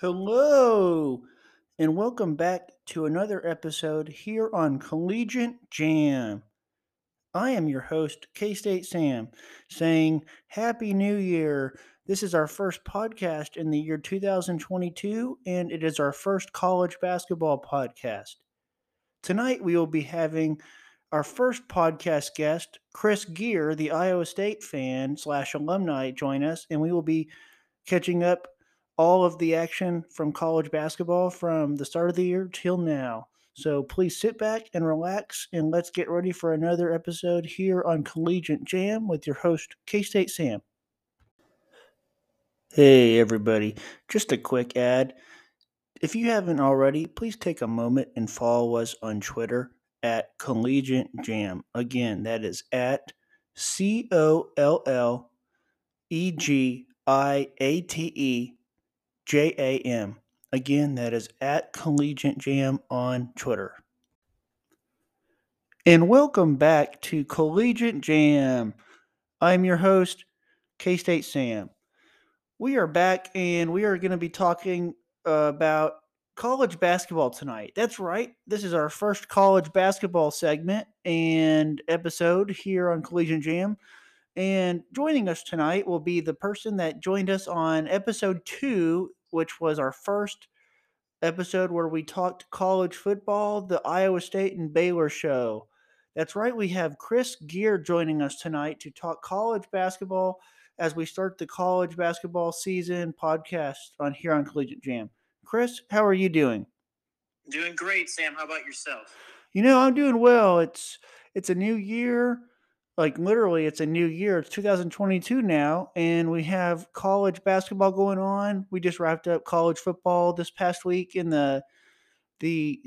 Hello, and welcome back to another episode here on Collegiate Jam. I am your host, K State Sam, saying Happy New Year. This is our first podcast in the year 2022, and it is our first college basketball podcast. Tonight, we will be having our first podcast guest, Chris Gear, the Iowa State fan slash alumni, join us, and we will be catching up all of the action from college basketball from the start of the year till now. So please sit back and relax, and let's get ready for another episode here on Collegiate Jam with your host, K State Sam. Hey, everybody, just a quick ad. If you haven't already, please take a moment and follow us on Twitter at Collegiate Jam. Again, that is at C O L L E G I A T E J A M. Again, that is at Collegiate Jam on Twitter. And welcome back to Collegiate Jam. I'm your host, K State Sam. We are back and we are going to be talking about college basketball tonight. That's right. This is our first college basketball segment and episode here on Collegiate Jam. And joining us tonight will be the person that joined us on episode two, which was our first episode where we talked college football, the Iowa State and Baylor show. That's right, we have Chris Gear joining us tonight to talk college basketball as we start the college basketball season podcast on here on Collegiate Jam. Chris, how are you doing? Doing great, Sam. How about yourself? You know, I'm doing well. It's it's a new year like literally it's a new year it's 2022 now and we have college basketball going on. We just wrapped up college football this past week in the the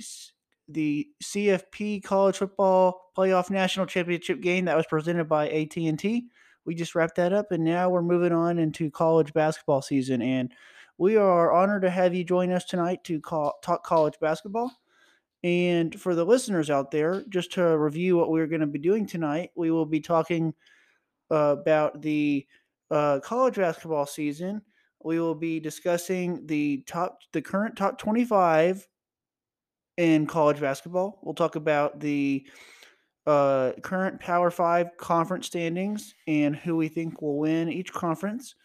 the cfp college football playoff national championship game that was presented by at&t we just wrapped that up and now we're moving on into college basketball season and we are honored to have you join us tonight to call, talk college basketball and for the listeners out there, just to review what we're going to be doing tonight, we will be talking uh, about the uh, college basketball season. We will be discussing the top, the current top 25 in college basketball. We'll talk about the uh, current Power Five conference standings and who we think will win each conference.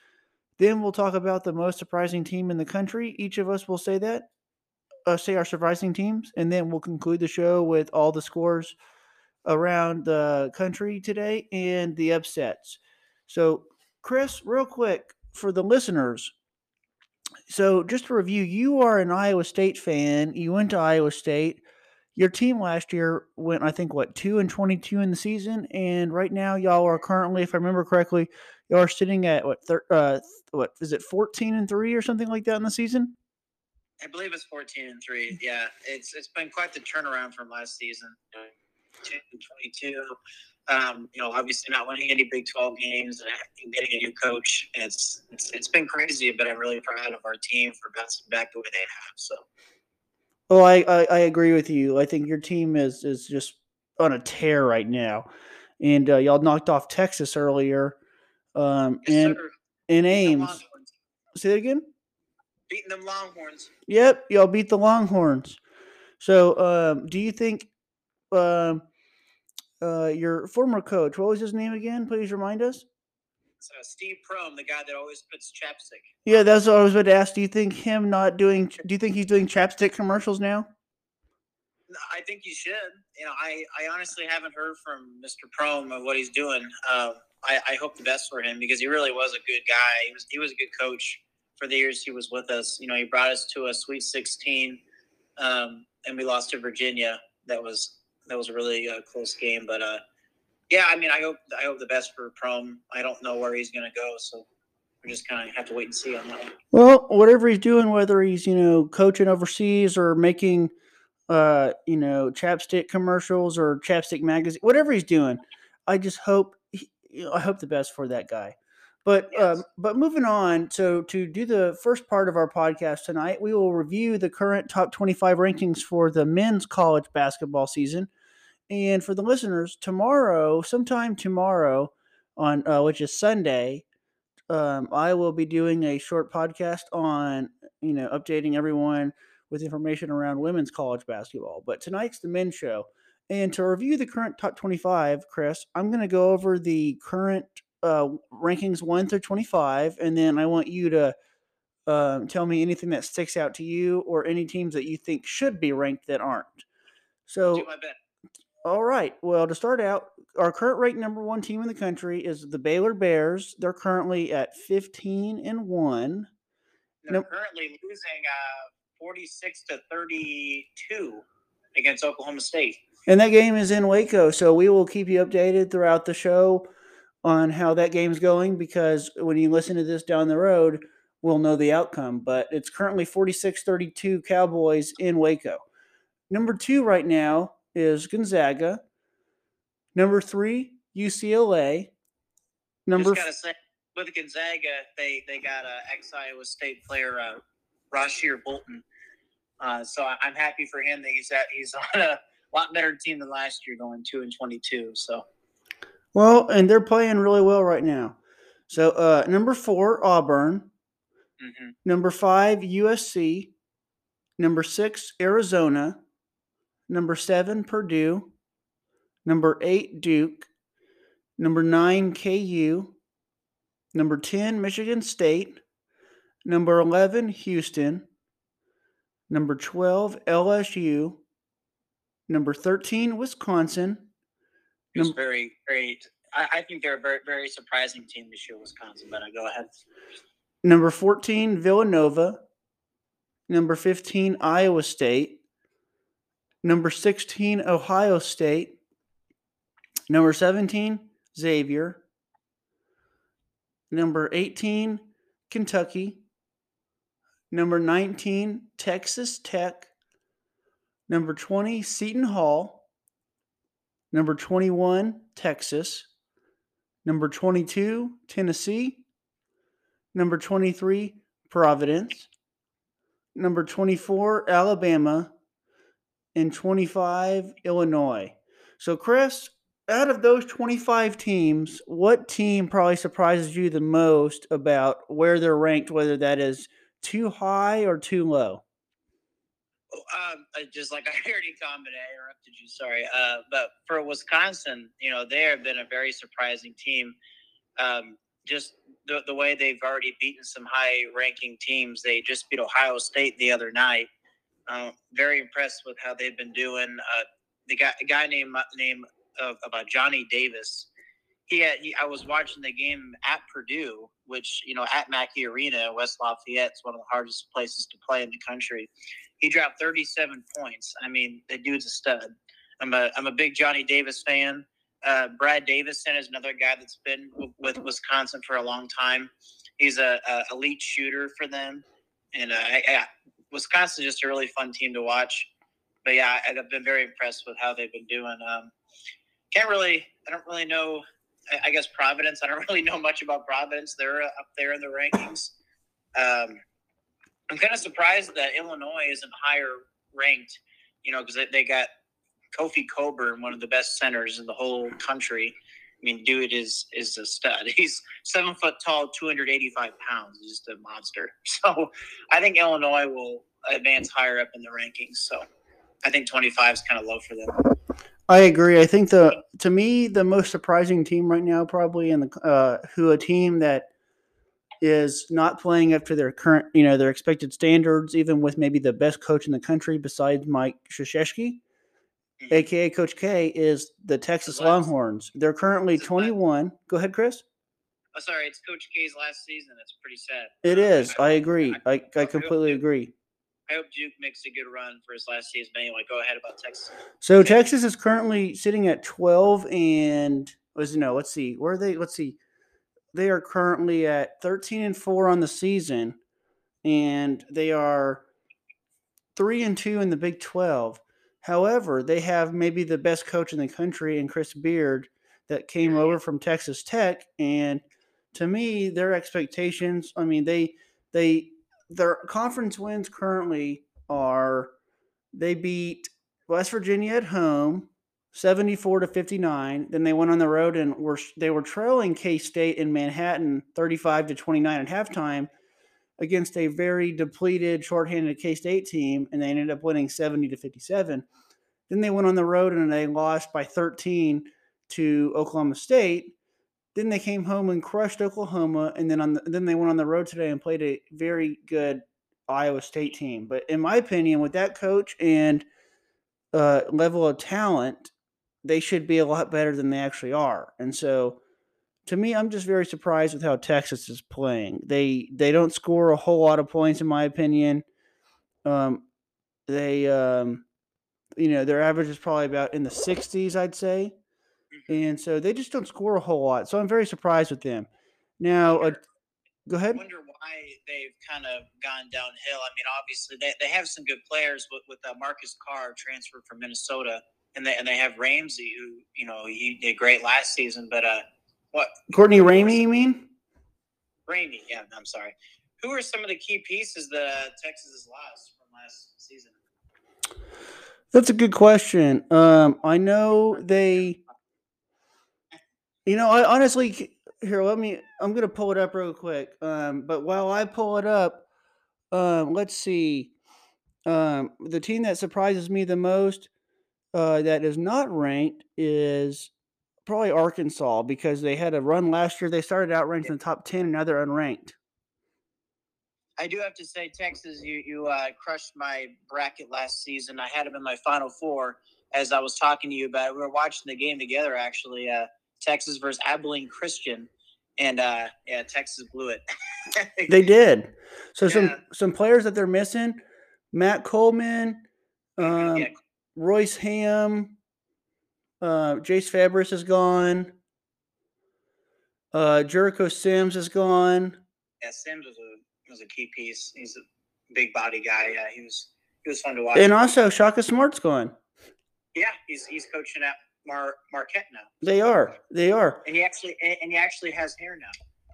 Then we'll talk about the most surprising team in the country. Each of us will say that uh, say our surprising teams, and then we'll conclude the show with all the scores around the country today and the upsets. So, Chris, real quick for the listeners. So, just to review, you are an Iowa State fan. You went to Iowa State. Your team last year went, I think, what two and twenty-two in the season, and right now y'all are currently, if I remember correctly, y'all are sitting at what, thir- uh, what is it, fourteen and three or something like that in the season? I believe it's 14 and three. Yeah, it's it's been quite the turnaround from last season. 22. Um, you know, obviously not winning any Big 12 games and getting a new coach. It's, it's it's been crazy, but I'm really proud of our team for bouncing back the way they have. So. Well, I, I, I agree with you. I think your team is is just on a tear right now, and uh, y'all knocked off Texas earlier, um, yes, and sir. in Ames. Say that again beating them Longhorns. Yep, y'all beat the Longhorns. So, um, do you think um, uh, your former coach, what was his name again? Please remind us. Uh, Steve Prohm, the guy that always puts chapstick. Yeah, that's what I was going to ask. Do you think him not doing? Do you think he's doing chapstick commercials now? I think he should. You know, I, I honestly haven't heard from Mr. Prohm of what he's doing. Um, I, I hope the best for him because he really was a good guy. He was he was a good coach for the years he was with us. You know, he brought us to a Sweet 16, um, and we lost to Virginia. That was that was a really uh, close game, but uh, yeah, I mean, I hope I hope the best for Prohm. I don't know where he's going to go, so we just kind of have to wait and see on that. Well, whatever he's doing, whether he's you know coaching overseas or making uh, you know chapstick commercials or chapstick magazine, whatever he's doing, I just hope he, I hope the best for that guy. But yes. um, but moving on, so to do the first part of our podcast tonight, we will review the current top 25 rankings for the men's college basketball season. And for the listeners, tomorrow, sometime tomorrow, on uh, which is Sunday, um, I will be doing a short podcast on you know, updating everyone with information around women's college basketball. But tonight's the men's show. And to review the current top 25, Chris, I'm going to go over the current uh, rankings 1 through 25, and then I want you to um, tell me anything that sticks out to you or any teams that you think should be ranked that aren't. So, all right. Well, to start out, our current ranked number one team in the country is the Baylor Bears. They're currently at 15 and 1. They're no, currently losing uh, 46 to 32 against Oklahoma State. And that game is in Waco, so we will keep you updated throughout the show on how that game's going because when you listen to this down the road, we'll know the outcome. But it's currently 46 32 Cowboys in Waco. Number two right now is Gonzaga. Number three, UCLA. Number Just gotta say, with Gonzaga, they they got a ex Iowa State player, uh, Rasir Bolton. Uh, so I'm happy for him that he's at he's on a lot better team than last year, going two and twenty two. So, well, and they're playing really well right now. So uh, number four, Auburn. Mm-hmm. Number five, USC. Number six, Arizona. Number seven, Purdue. Number eight, Duke. Number nine, KU. Number 10, Michigan State. Number 11, Houston. Number 12, LSU. Number 13, Wisconsin. It's very, very. I, I, think they're a very, very surprising team this year, Wisconsin. But I go ahead. Number 14, Villanova. Number 15, Iowa State. Number 16, Ohio State. Number 17, Xavier. Number 18, Kentucky. Number 19, Texas Tech. Number 20, Seton Hall. Number 21, Texas. Number 22, Tennessee. Number 23, Providence. Number 24, Alabama. And 25, Illinois. So, Chris, out of those 25 teams, what team probably surprises you the most about where they're ranked, whether that is too high or too low? Um, just like I already commented, I interrupted you. Sorry, uh, but for Wisconsin, you know they have been a very surprising team. Um, just the, the way they've already beaten some high-ranking teams. They just beat Ohio State the other night. Uh, very impressed with how they've been doing. Uh, the guy, a guy named named uh, about Johnny Davis he had, he, I was watching the game at Purdue, which you know at Mackey Arena, West Lafayette, is one of the hardest places to play in the country. He dropped 37 points. I mean, the dude's a stud. I'm a I'm a big Johnny Davis fan. Uh, Brad Davison is another guy that's been w- with Wisconsin for a long time. He's a, a elite shooter for them, and uh, I, I, Wisconsin's just a really fun team to watch. But yeah, I've been very impressed with how they've been doing. Um, can't really, I don't really know I guess Providence. I don't really know much about Providence. They're up there in the rankings. Um, I'm kind of surprised that Illinois isn't higher ranked. You know, because they, got Kofi Cockburn, one of the best centers in the whole country. I mean, dude is is a stud. He's seven foot tall, 285 pounds. He's just a monster. So I think Illinois will advance higher up in the rankings. So I think 25 is kind of low for them. I agree. I think the to me the most surprising team right now probably in the uh, who a team that is not playing up to their current you know their expected standards, even with maybe the best coach in the country besides Mike Krzyzewski, aka mm-hmm. Coach K, is the Texas Longhorns. They're currently twenty one. Go ahead, Chris. Oh, sorry, it's Coach K's last season. It's pretty sad. It is. I, I agree. I, I completely agree. I hope Duke makes a good run for his last season. Anyway, go ahead about Texas. So Texas is currently sitting at twelve and was no. Let's see where are they. Let's see. They are currently at thirteen and four on the season, and they are three and two in the Big Twelve. However, they have maybe the best coach in the country in Chris Beard that came over from Texas Tech, and to me, their expectations. I mean, they they their conference wins currently are they beat West Virginia at home 74 to 59 then they went on the road and were they were trailing K-State in Manhattan 35 to 29 at halftime against a very depleted, shorthanded K State team, and they ended up winning 70 to 57. Then they went on the road and they lost by 13 to Oklahoma State. Then they came home and crushed Oklahoma, and then on the, then they went on the road today and played a very good Iowa State team. But in my opinion, with that coach and uh, level of talent, they should be a lot better than they actually are. And so, to me, I'm just very surprised with how Texas is playing. They they don't score a whole lot of points, in my opinion. Um, they um, you know their average is probably about in the 60s, I'd say, and so they just don't score a whole lot. So I'm very surprised with them. Now, uh, go ahead. I wonder why they've kind of gone downhill. I mean, obviously they, they have some good players with with uh, Marcus Carr transferred from Minnesota, and they and they have Ramsey who you know he did great last season. But uh, what Courtney Ramey, you mean? Ramey? Yeah, I'm sorry. Who are some of the key pieces that Texas has lost from last season? That's a good question. Um, I know they. You know, I honestly here. Let me. I'm gonna pull it up real quick. Um, but while I pull it up, um, let's see. Um, the team that surprises me the most, uh, that is not ranked, is probably Arkansas because they had a run last year. They started out ranked in the top ten, and now they're unranked. I do have to say, Texas, you you uh, crushed my bracket last season. I had them in my final four. As I was talking to you about, It. we were watching the game together. Actually, uh, Texas versus Abilene Christian, and uh, yeah, Texas blew it. they did. So yeah. some some players that they're missing: Matt Coleman, um, yeah. Royce Hamm, uh, Jase Febres is gone. Uh, Jericho Sims is gone. Yeah, Sims was a was a key piece. He's a big body guy. Yeah, he was he was fun to watch. And also Shaka Smart's gone. Yeah, he's he's coaching at Mar Marquette now. They are. They are. And he actually and he actually has hair now.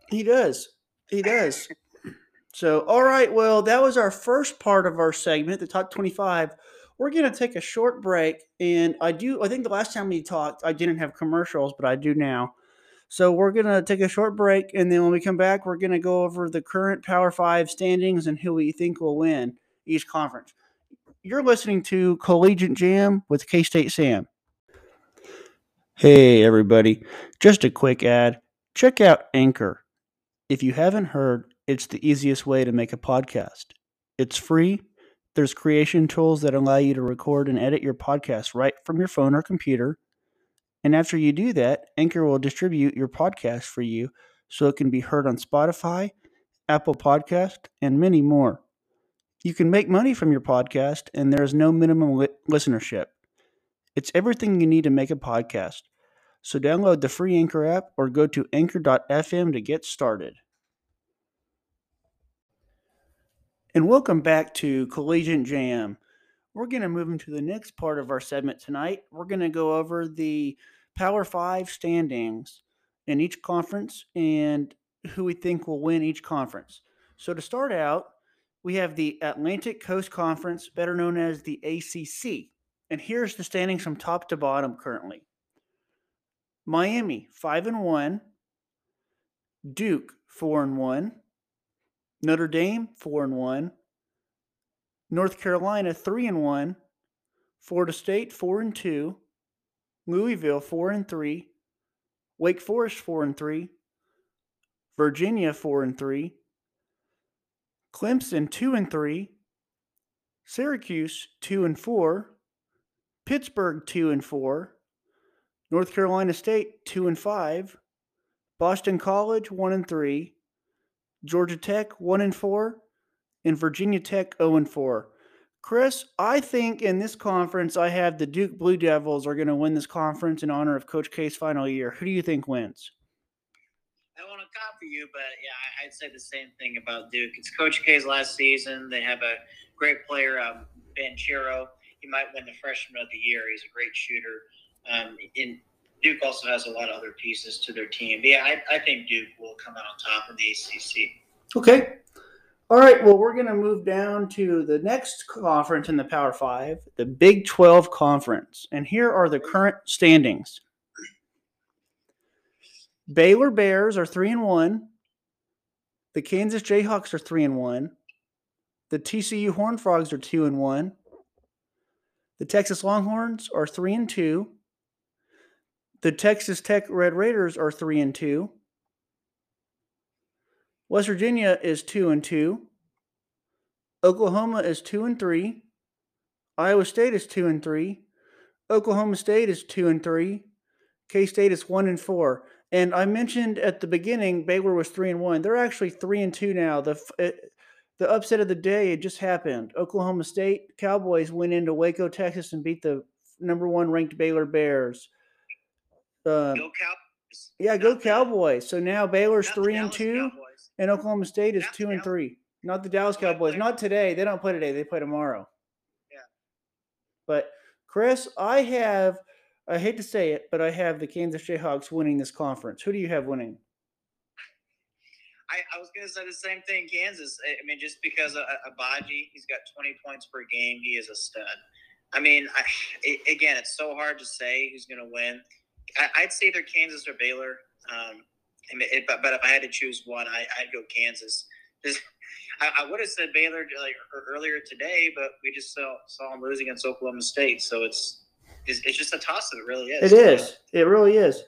He does. He does. so all right, well, that was our first part of our segment, the top 25. We're going to take a short break and I do I think the last time we talked I didn't have commercials, but I do now. So we're going to take a short break, and then when we come back, we're going to go over the current Power Five standings and who we think will win each conference. You're listening to Collegiate Jam with K State Sam. Hey, everybody. Just a quick ad. Check out Anchor. If you haven't heard, it's the easiest way to make a podcast. It's free. There's creation tools that allow you to record and edit your podcast right from your phone or computer and after you do that, Anchor will distribute your podcast for you so it can be heard on Spotify, Apple Podcast, and many more. You can make money from your podcast, and there is no minimum li- listenership. It's everything you need to make a podcast. So download the free Anchor app or go to anchor.fm to get started. And welcome back to Collegiate Jam. We're going to move into the next part of our segment tonight. We're going to go over the Power Five standings in each conference and who we think will win each conference. So to start out, we have the Atlantic Coast Conference, better known as the ACC. And here's the standings from top to bottom currently. Miami 5 and 1, Duke 4 and 1, Notre Dame 4 and 1, North Carolina 3 and 1, Florida State 4 and 2, Louisville 4 and 3, Wake Forest 4 and 3, Virginia 4 and 3, Clemson 2 and 3, Syracuse 2 and 4, Pittsburgh 2 and 4, North Carolina State 2 and 5, Boston College 1 and 3, Georgia Tech 1 and 4, and Virginia Tech 0 and 4. Chris, I think in this conference, I have the Duke Blue Devils are going to win this conference in honor of Coach K's final year. Who do you think wins? I want to copy you, but yeah, I'd say the same thing about Duke. It's Coach K's last season. They have a great player, um, Banchero. He might win the Freshman of the Year. He's a great shooter. Um, in Duke also has a lot of other pieces to their team. But yeah, I, I think Duke will come out on top in the ACC. Okay, all right, well, we're going to move down to the next conference in the Power Five, the Big 12 Conference. And here are the current standings Baylor Bears are 3 and 1, The Kansas Jayhawks are three and one. The TCU Horned Frogs are two and one. The Texas Longhorns are three and two. The Texas Tech Red Raiders are three and two. West Virginia is two and two. Oklahoma is two and three. Iowa State is two and three. Oklahoma State is two and three. K State is one and four. And I mentioned at the beginning Baylor was three and one. They're actually three and two now. The the upset of the day it just happened. Oklahoma State Cowboys went into Waco, Texas, and beat the number one ranked Baylor Bears. Uh, go Cowboys! Yeah, go Cowboys! So now Baylor's three and two, Cowboys. and Oklahoma State is two and three. Not the Dallas Cowboys. Not today. They don't play today. They play tomorrow. Yeah. But Chris, I have. I hate to say it, but I have the Kansas Jayhawks winning this conference. Who do you have winning? I, I was going to say the same thing. Kansas. I mean, just because of Agbaji, he's got 20 points per game. He is a stud. I mean, I, it, again, it's so hard to say who's going to win. I, would say either Kansas or Baylor. Um, it, but, but if I had to choose one, I, would go Kansas. Just, I, I, would have said Baylor like earlier today, but we just saw saw them lose against Oklahoma State. So it's it's, it's just a toss up. It really is. It is. It really is.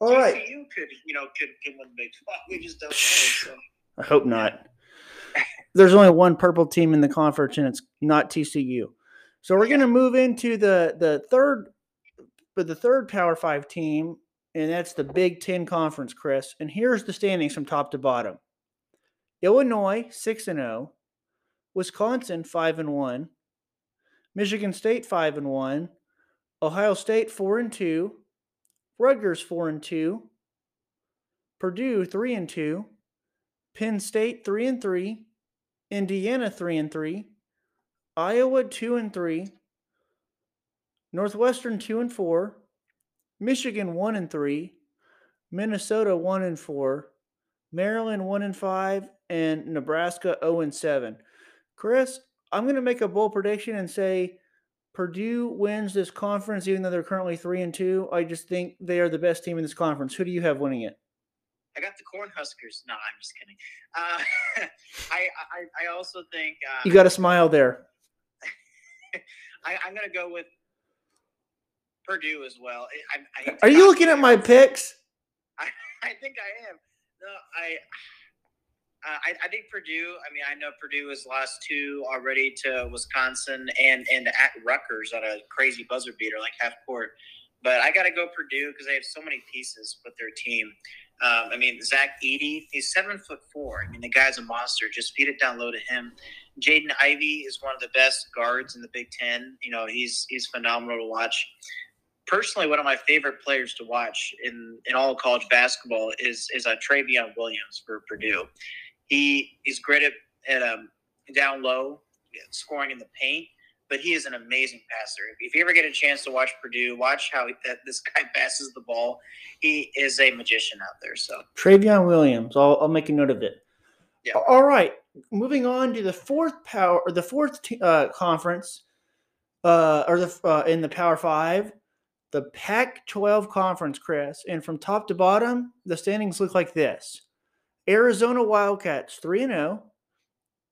All right. TCU could you know could could win the Big Twelve. We just don't know. So. I hope not. There's only one purple team in the conference, and it's not TCU. So we're going to move into the the third, but the third Power Five team, and that's the Big Ten Conference, Chris. And here's the standings from top to bottom: Illinois six and zero, oh, Wisconsin five and one, Michigan State five and one, Ohio State four and two, Rutgers 4 and 2, Purdue 3 and 2, Penn State 3 and 3, Indiana 3 and 3, Iowa 2 and 3, Northwestern 2 and 4, Michigan 1 and 3, Minnesota 1 and 4, Maryland 1 and 5, and Nebraska 0 and 7. Chris, I'm going to make a bold prediction and say Purdue wins this conference, even though they're currently three and two. I just think they are the best team in this conference. Who do you have winning it? I got the Cornhuskers. No, I'm just kidding. Uh, I, I, I also think uh, you got a smile there. I, am going to go with Purdue as well. I, Are you looking at my picks? I, I think I am. No, I uh, I, I, think Purdue. I mean, I know Purdue has lost two already to Wisconsin and and at Rutgers on a crazy buzzer beater, like half court. But I got to go Purdue because they have so many pieces with their team. Um, I mean, Zach Edey, he's seven foot four. I mean, the guy's a monster. Just feed it down low to him. Jaden Ivey is one of the best guards in the Big Ten. You know, he's he's phenomenal to watch. Personally, one of my favorite players to watch in, in all college basketball is is uh, Trevion Williams for Purdue. He he's great at, at um, down low, scoring in the paint, but he is an amazing passer. If you ever get a chance to watch Purdue, watch how he, that this guy passes the ball. He is a magician out there. So Trevion Williams, I'll, I'll make a note of it. Yeah. All right, moving on to the fourth power or the fourth t- uh, conference, uh, or the uh, in the Power Five, the Pac-12 conference, Chris. And from top to bottom, the standings look like this: Arizona Wildcats 3 and 0,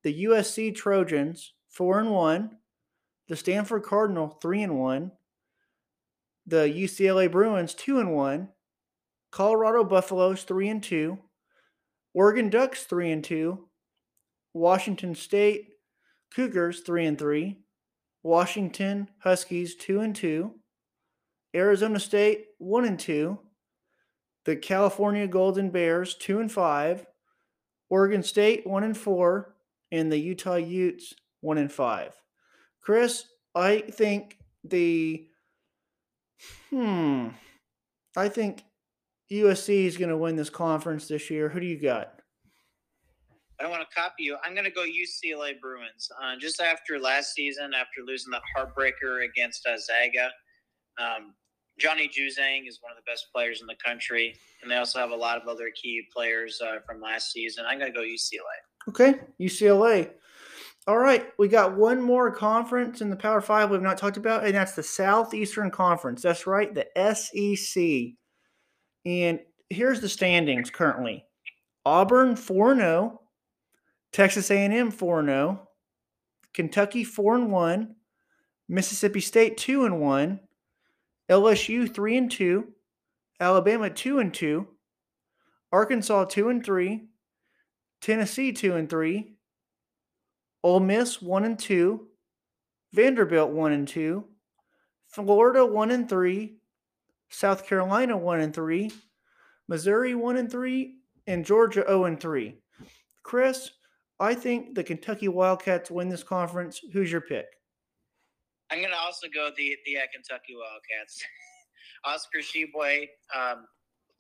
the USC Trojans 4 and 1, the Stanford Cardinal 3 and 1, the UCLA Bruins 2 and 1, Colorado Buffaloes 3 and 2, Oregon Ducks 3 and 2, Washington State Cougars 3 and 3, Washington Huskies 2 and 2, Arizona State 1 and 2, the California Golden Bears two and five, Oregon State one and four, and the Utah Utes one and five. Chris, I think the hmm, I think USC is going to win this conference this year. Who do you got? I don't want to copy you. I'm going to go UCLA Bruins. Uh, just after last season, after losing that heartbreaker against uh, Zaga, um, Johnny Juzang is one of the best players in the country, and they also have a lot of other key players uh, from last season. I'm going to go UCLA. Okay, UCLA. All right, we got one more conference in the Power Five we've not talked about, and that's the Southeastern Conference. That's right, the SEC. And here's the standings currently Auburn 4 0, Texas A&M 4 0, Kentucky 4 and 1, Mississippi State 2 and 1, LSU 3 and 2, Alabama 2 and 2, Arkansas 2 and 3, Tennessee 2 and 3, Ole Miss 1 and 2, Vanderbilt 1 and 2, Florida 1 and 3, South Carolina 1 and 3, Missouri 1 and 3, and Georgia 0 and 3. Chris, I think the Kentucky Wildcats win this conference. Who's your pick? I'm going to also go the the uh, Kentucky Wildcats. Oscar Tshiebwe, um,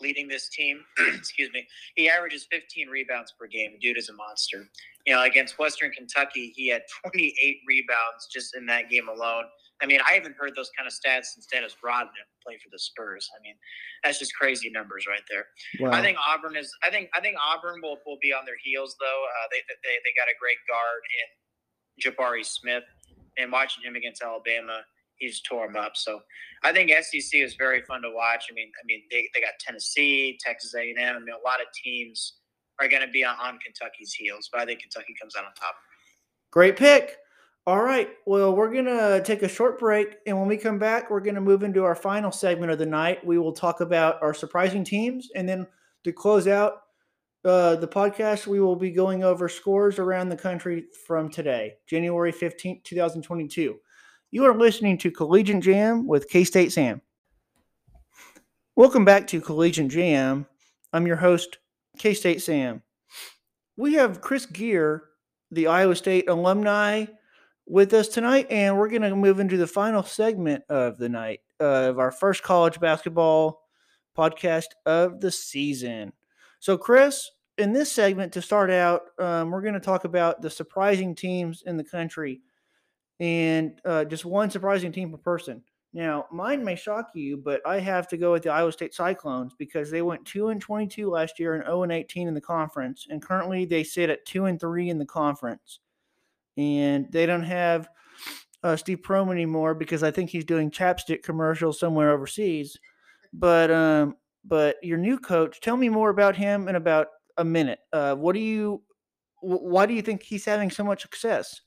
leading this team. excuse me. He averages 15 rebounds per game. Dude is a monster. You know, against Western Kentucky, he had 28 rebounds just in that game alone. I mean, I haven't heard those kind of stats since Dennis Rodman played for the Spurs. I mean, that's just crazy numbers right there. Wow. I think Auburn is. I think I think Auburn will, will be on their heels though. Uh, they, they they got a great guard in Jabari Smith, and watching him against Alabama, he just tore him up. So I think SEC is very fun to watch. I mean, I mean they, they got Tennessee, Texas A&M. I mean, a lot of teams are going to be on, on Kentucky's heels, but I think Kentucky comes out on top. Great pick. All right. Well, we're going to take a short break. And when we come back, we're going to move into our final segment of the night. We will talk about our surprising teams. And then to close out uh, the podcast, we will be going over scores around the country from today, January 15th, 2022. You are listening to Collegiate Jam with K State Sam. Welcome back to Collegiate Jam. I'm your host, K State Sam. We have Chris Gear, the Iowa State alumni, with us tonight, and we're going to move into the final segment of the night of our first college basketball podcast of the season. So, Chris, in this segment, to start out, um, we're going to talk about the surprising teams in the country and uh, just one surprising team per person. Now, mine may shock you, but I have to go with the Iowa State Cyclones because they went two and twenty-two last year and 0 and 18 in the conference, and currently they sit at two and three in the conference. And they don't have uh, Steve Prohm anymore because I think he's doing chapstick commercials somewhere overseas. But um, but your new coach, tell me more about him in about a minute. Uh, what do you? Why do you think he's having so much success?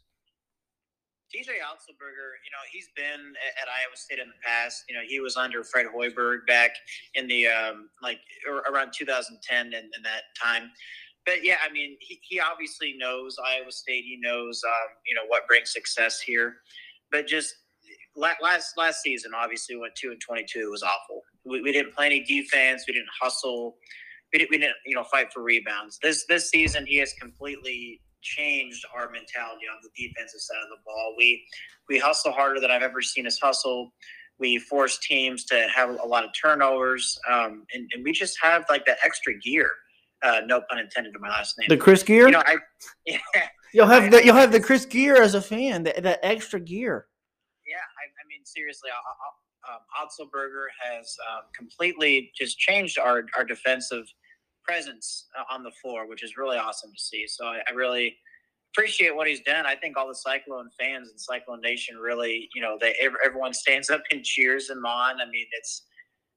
TJ Otzelberger, you know, he's been at Iowa State in the past. You know, he was under Fred Hoiberg back in the um, like around 2010 and, that time. But yeah, I mean, he, he obviously knows Iowa State. He knows, um, you know, what brings success here. But just last last season, obviously went two and 22. It was awful. We, we didn't play any defense. We didn't hustle. We didn't, we didn't, you know, fight for rebounds. This this season, he has completely changed our mentality on the defensive side of the ball. We we hustle harder than I've ever seen us hustle. We force teams to have a lot of turnovers, um, and, and we just have like that extra gear. Uh, no pun intended to my last name. The Chris Gear. You know, I, yeah, you'll have I, the you'll have the Chris Gear as a fan. That, that extra gear. Yeah, I, I mean seriously, um, Otzelberger has um, completely just changed our our defensive presence uh, on the floor, which is really awesome to see. So I, I, really appreciate what he's done. I think all the Cyclone fans and Cyclone Nation really, you know, they everyone stands up and cheers him on. I mean, it's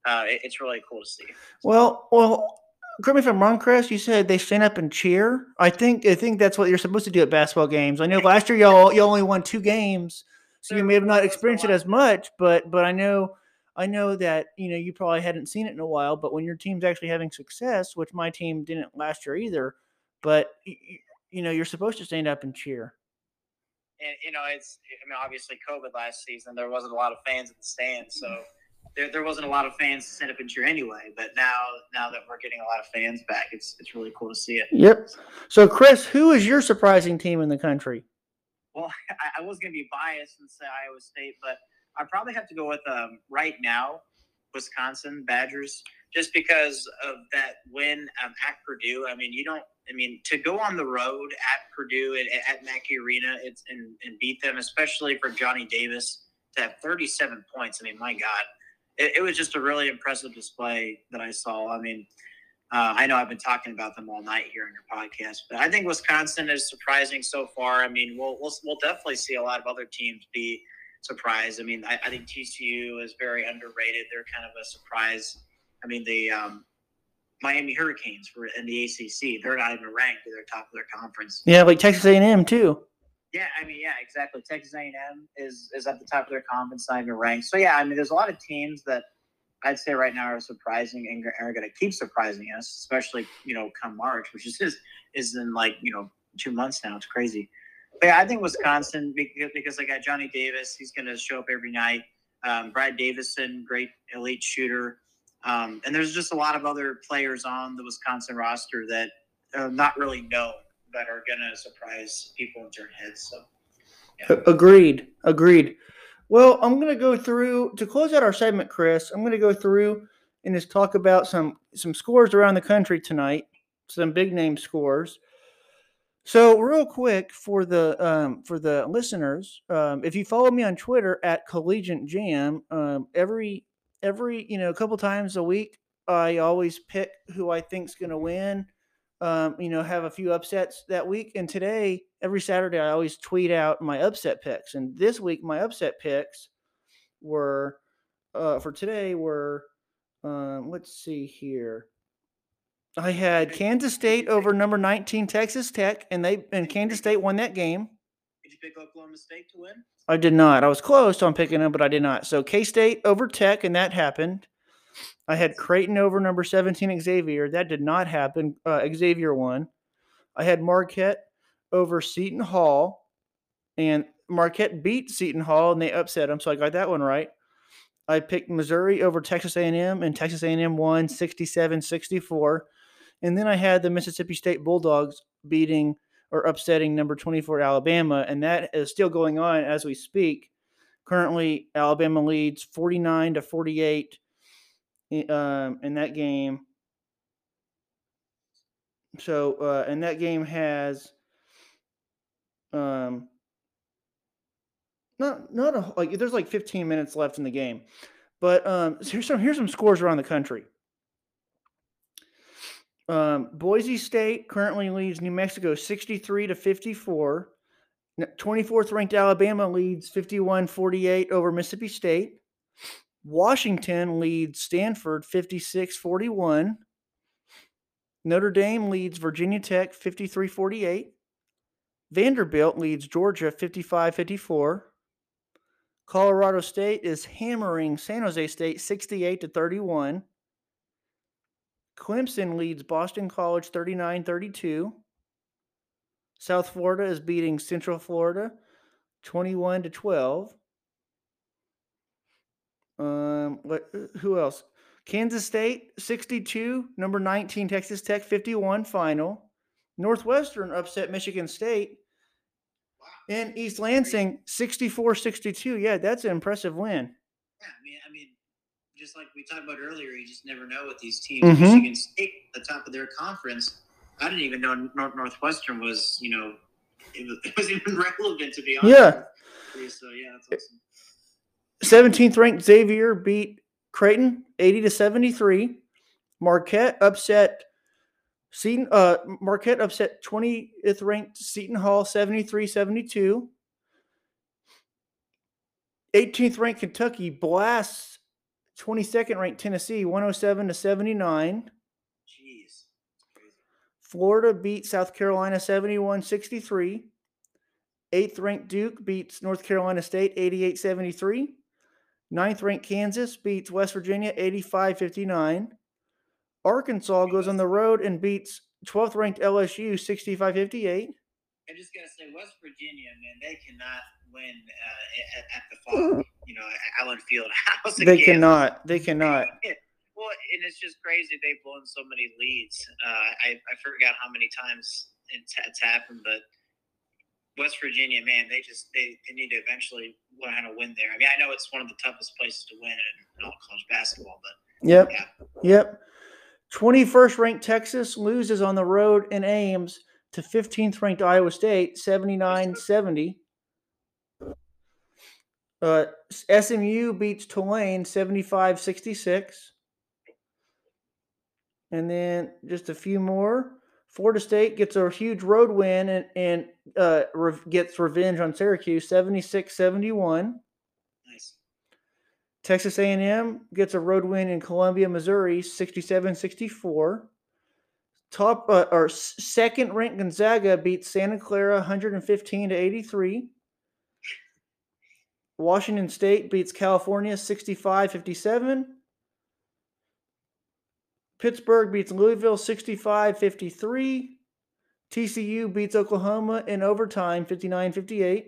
uh, it, it's really cool to see. Well, well. Correct me if I'm wrong, Chris. You said they stand up and cheer. I think I think that's what you're supposed to do at basketball games. I know last year y'all you only won two games, so you may have not experienced it as much. But but I know I know that you know you probably hadn't seen it in a while, but when your team's actually having success, which my team didn't last year either, but you know you're supposed to stand up and cheer. And you know, it's I mean, obviously COVID last season, there wasn't a lot of fans in the stands, so mm. there, there wasn't a lot of fans to stand up and cheer anyway. But now now that we're getting a lot of fans back, it's it's really cool to see it. Yep. So Chris, who is your surprising team in the country? Well, I, I was going to be biased and say Iowa State, but I probably have to go with um, right now, Wisconsin Badgers, just because of that win um, at Purdue. I mean, you don't. I mean, to go on the road at Purdue and at Mackey Arena, it's and, and beat them, especially for Johnny Davis to have 37 points. I mean, my God, it, it was just a really impressive display that I saw. I mean. Uh, I know I've been talking about them all night here on your podcast, but I think Wisconsin is surprising so far. I mean, we'll, we'll, we'll definitely see a lot of other teams be surprised. I mean, I, I, think TCU is very underrated. They're kind of a surprise. I mean, the um, Miami Hurricanes were in the ACC. They're not even ranked; they're top of their conference. Yeah, like Texas A&M too. Yeah, I mean, yeah, exactly. Texas A&M is is at the top of their conference, not even ranked. So yeah, I mean, there's a lot of teams that I'd say right now are surprising and are going to keep surprising us, especially you know come March, which is is, is in like you know two months now. It's crazy. But yeah, I think Wisconsin because, they got Johnny Davis. He's going to show up every night. Um, Brad Davison, great elite shooter. Um, and there's just a lot of other players on the Wisconsin roster that are not really known, but are going to surprise people and turn heads. So, yeah. agreed, agreed. Well, I'm going to go through to close out our segment, Chris. I'm going to go through and just talk about some some scores around the country tonight, some big name scores. So, real quick for the um, for the listeners, um, if you follow me on Twitter at Collegiate Jam, um, every every you know a couple times a week, I always pick who I think's going to win. Um, you know, have a few upsets that week. And today, every Saturday, I always tweet out my upset picks. And this week, my upset picks were uh, for today were um, let's see here. I had Kansas State over number 19 Texas Tech, and they and Kansas State won that game. Did you pick Oklahoma State to win? I did not. I was close on picking them, but I did not. So K State over Tech, and that happened. I had Creighton over number 17 Xavier. That did not happen. Uh, Xavier won. I had Marquette over Seton Hall, and Marquette beat Seton Hall, and they upset them, so I got that one right. I picked Missouri over Texas A&M, and Texas A&M won 67-64. And then I had the Mississippi State Bulldogs beating or upsetting number 24 Alabama, and that is still going on as we speak. Currently, Alabama leads 49 to 48 um, in that game. So, uh, and that game has um, not not a, like there's like 15 minutes left in the game, but um, here's some here's some scores around the country. Um, Boise State currently leads New Mexico 63 to 54. 24th ranked Alabama leads 51 48 over Mississippi State. Washington leads Stanford 56 41. Notre Dame leads Virginia Tech 53 48. Vanderbilt leads Georgia 55 54. Colorado State is hammering San Jose State 68 to 31. Clemson leads Boston College 39 32. South Florida is beating Central Florida 21 to 12. Um, what, who else? Kansas State 62, number 19 Texas Tech 51 final. Northwestern upset Michigan State. And East Lansing 64-62. Yeah, that's an impressive win. Yeah, I mean, I mean, just like we talked about earlier, you just never know with these teams. Mm-hmm. Michigan State, the top of their conference. I didn't even know North Northwestern was, you know, it was, it was even relevant to be honest. Yeah. So yeah, that's awesome. 17th ranked Xavier beat Creighton 80 to 73. Marquette upset Seton uh, Marquette upset 20th ranked Seton Hall 73-72. 18th ranked Kentucky blasts 22nd ranked Tennessee 107 to 79. Jeez. Florida beat South Carolina 71-63. 8th ranked Duke beats North Carolina State 88-73. Ninth ranked Kansas beats West Virginia 85 59. Arkansas goes on the road and beats 12th ranked LSU 65 58. I just gotta say, West Virginia, man, they cannot win uh, at, at, the fall, you know, Allen Fieldhouse. They cannot. They cannot. well, and it's just crazy. They've blown so many leads. Uh, I I forgot how many times it's, it's happened, but West Virginia, man, they just they, they need to eventually learn how to win there. I mean, I know it's one of the toughest places to win in all college basketball, but yep, yeah. yep. Twenty first ranked Texas loses on the road in Ames to 15th ranked Iowa State, 79-70. Uh, SMU beats Tulane 75-66. And then just a few more. Florida State gets a huge road win and, and uh, re- gets revenge on Syracuse 76-71. Nice. Texas A&M gets a road win in Columbia, Missouri 67-64. Top uh, or second ranked Gonzaga beats Santa Clara 115 to 83. Washington State beats California 65 57. Pittsburgh beats Louisville 65 53. TCU beats Oklahoma in overtime 59 58.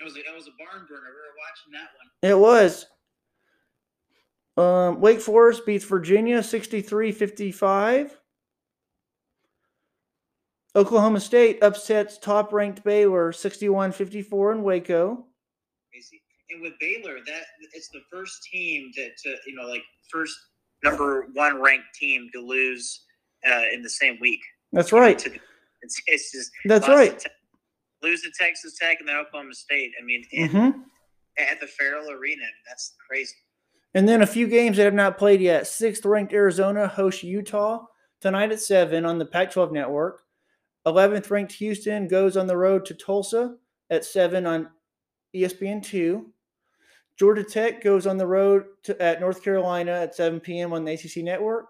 It was a, it was a barn burner. We were watching that one. It was. Um, Wake Forest beats Virginia 63 55. Oklahoma State upsets top ranked Baylor 61 54 in Waco. Crazy. And with Baylor, that it's the first team that to you know like first number one ranked team to lose uh, in the same week. That's right. To- It's, it's just That's to right. Te- lose to Texas Tech and then Oklahoma State. I mean, in, hmm at the Ferrell Arena, that's crazy. And then a few games that have not played yet. Sixth ranked Arizona hosts Utah tonight at 7 on the Pac 12 network. 11th ranked Houston goes on the road to Tulsa at 7 on E ESPN2. Georgia Tech goes on the road to, at North Carolina at 7 p.m. on the ACC network.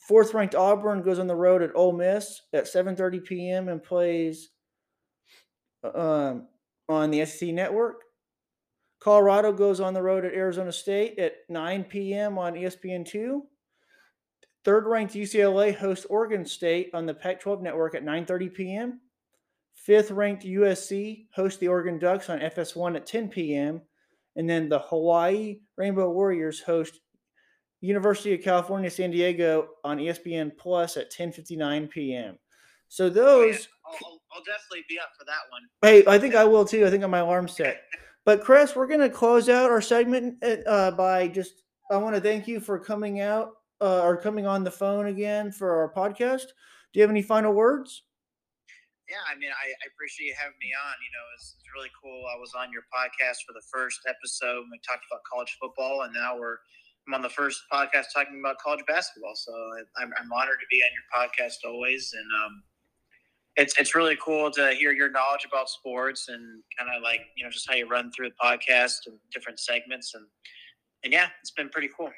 Fourth ranked Auburn goes on the road at Ole Miss at 7:30 p.m. and plays um, on the SEC network. Colorado goes on the road at Arizona State at 9 p.m. on E ESPN2. Third ranked UCLA hosts Oregon State on the Pac 12 network at 9:30 p.m. Fifth ranked USC hosts the Oregon Ducks on FS1 at 10 p.m. And then the Hawaii Rainbow Warriors host University of California San Diego on ESPN Plus at 10:59 p.m. So Oh, yeah. those I'll, I'll, I'll definitely be up for that one. Hey, I think I will too. I think on my alarm set. But Chris, we're going to close out our segment uh, by just. I want to thank you for coming out uh, or coming on the phone again for our podcast. Do you have any final words? Yeah, I mean, I, I appreciate you having me on. You know, it's, it's really cool. I was on your podcast for the first episode. We talked about college football, and now we're I'm on the first podcast talking about college basketball. So I, I'm, I'm honored to be on your podcast always, and um, it's it's really cool to hear your knowledge about sports and kind of like you know just how you run through the podcast and different segments, and and yeah, it's been pretty cool.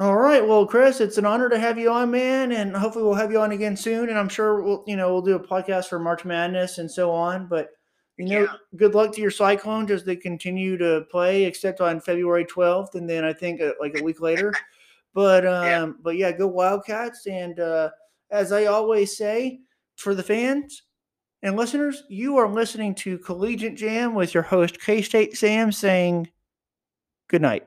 All right. Well, Chris, it's an honor to have you on, man, and hopefully we'll have you on again soon. And I'm sure we'll, you know, we'll do a podcast for March Madness and so on. But you know, Yeah. good luck to your Cyclones as they continue to play, except on February 12th, and then I think uh, like a week later. But um, Yeah. but yeah, go Wildcats! And uh, as I always say, for the fans and listeners, you are listening to Collegiate Jam with your host K State Sam saying good night.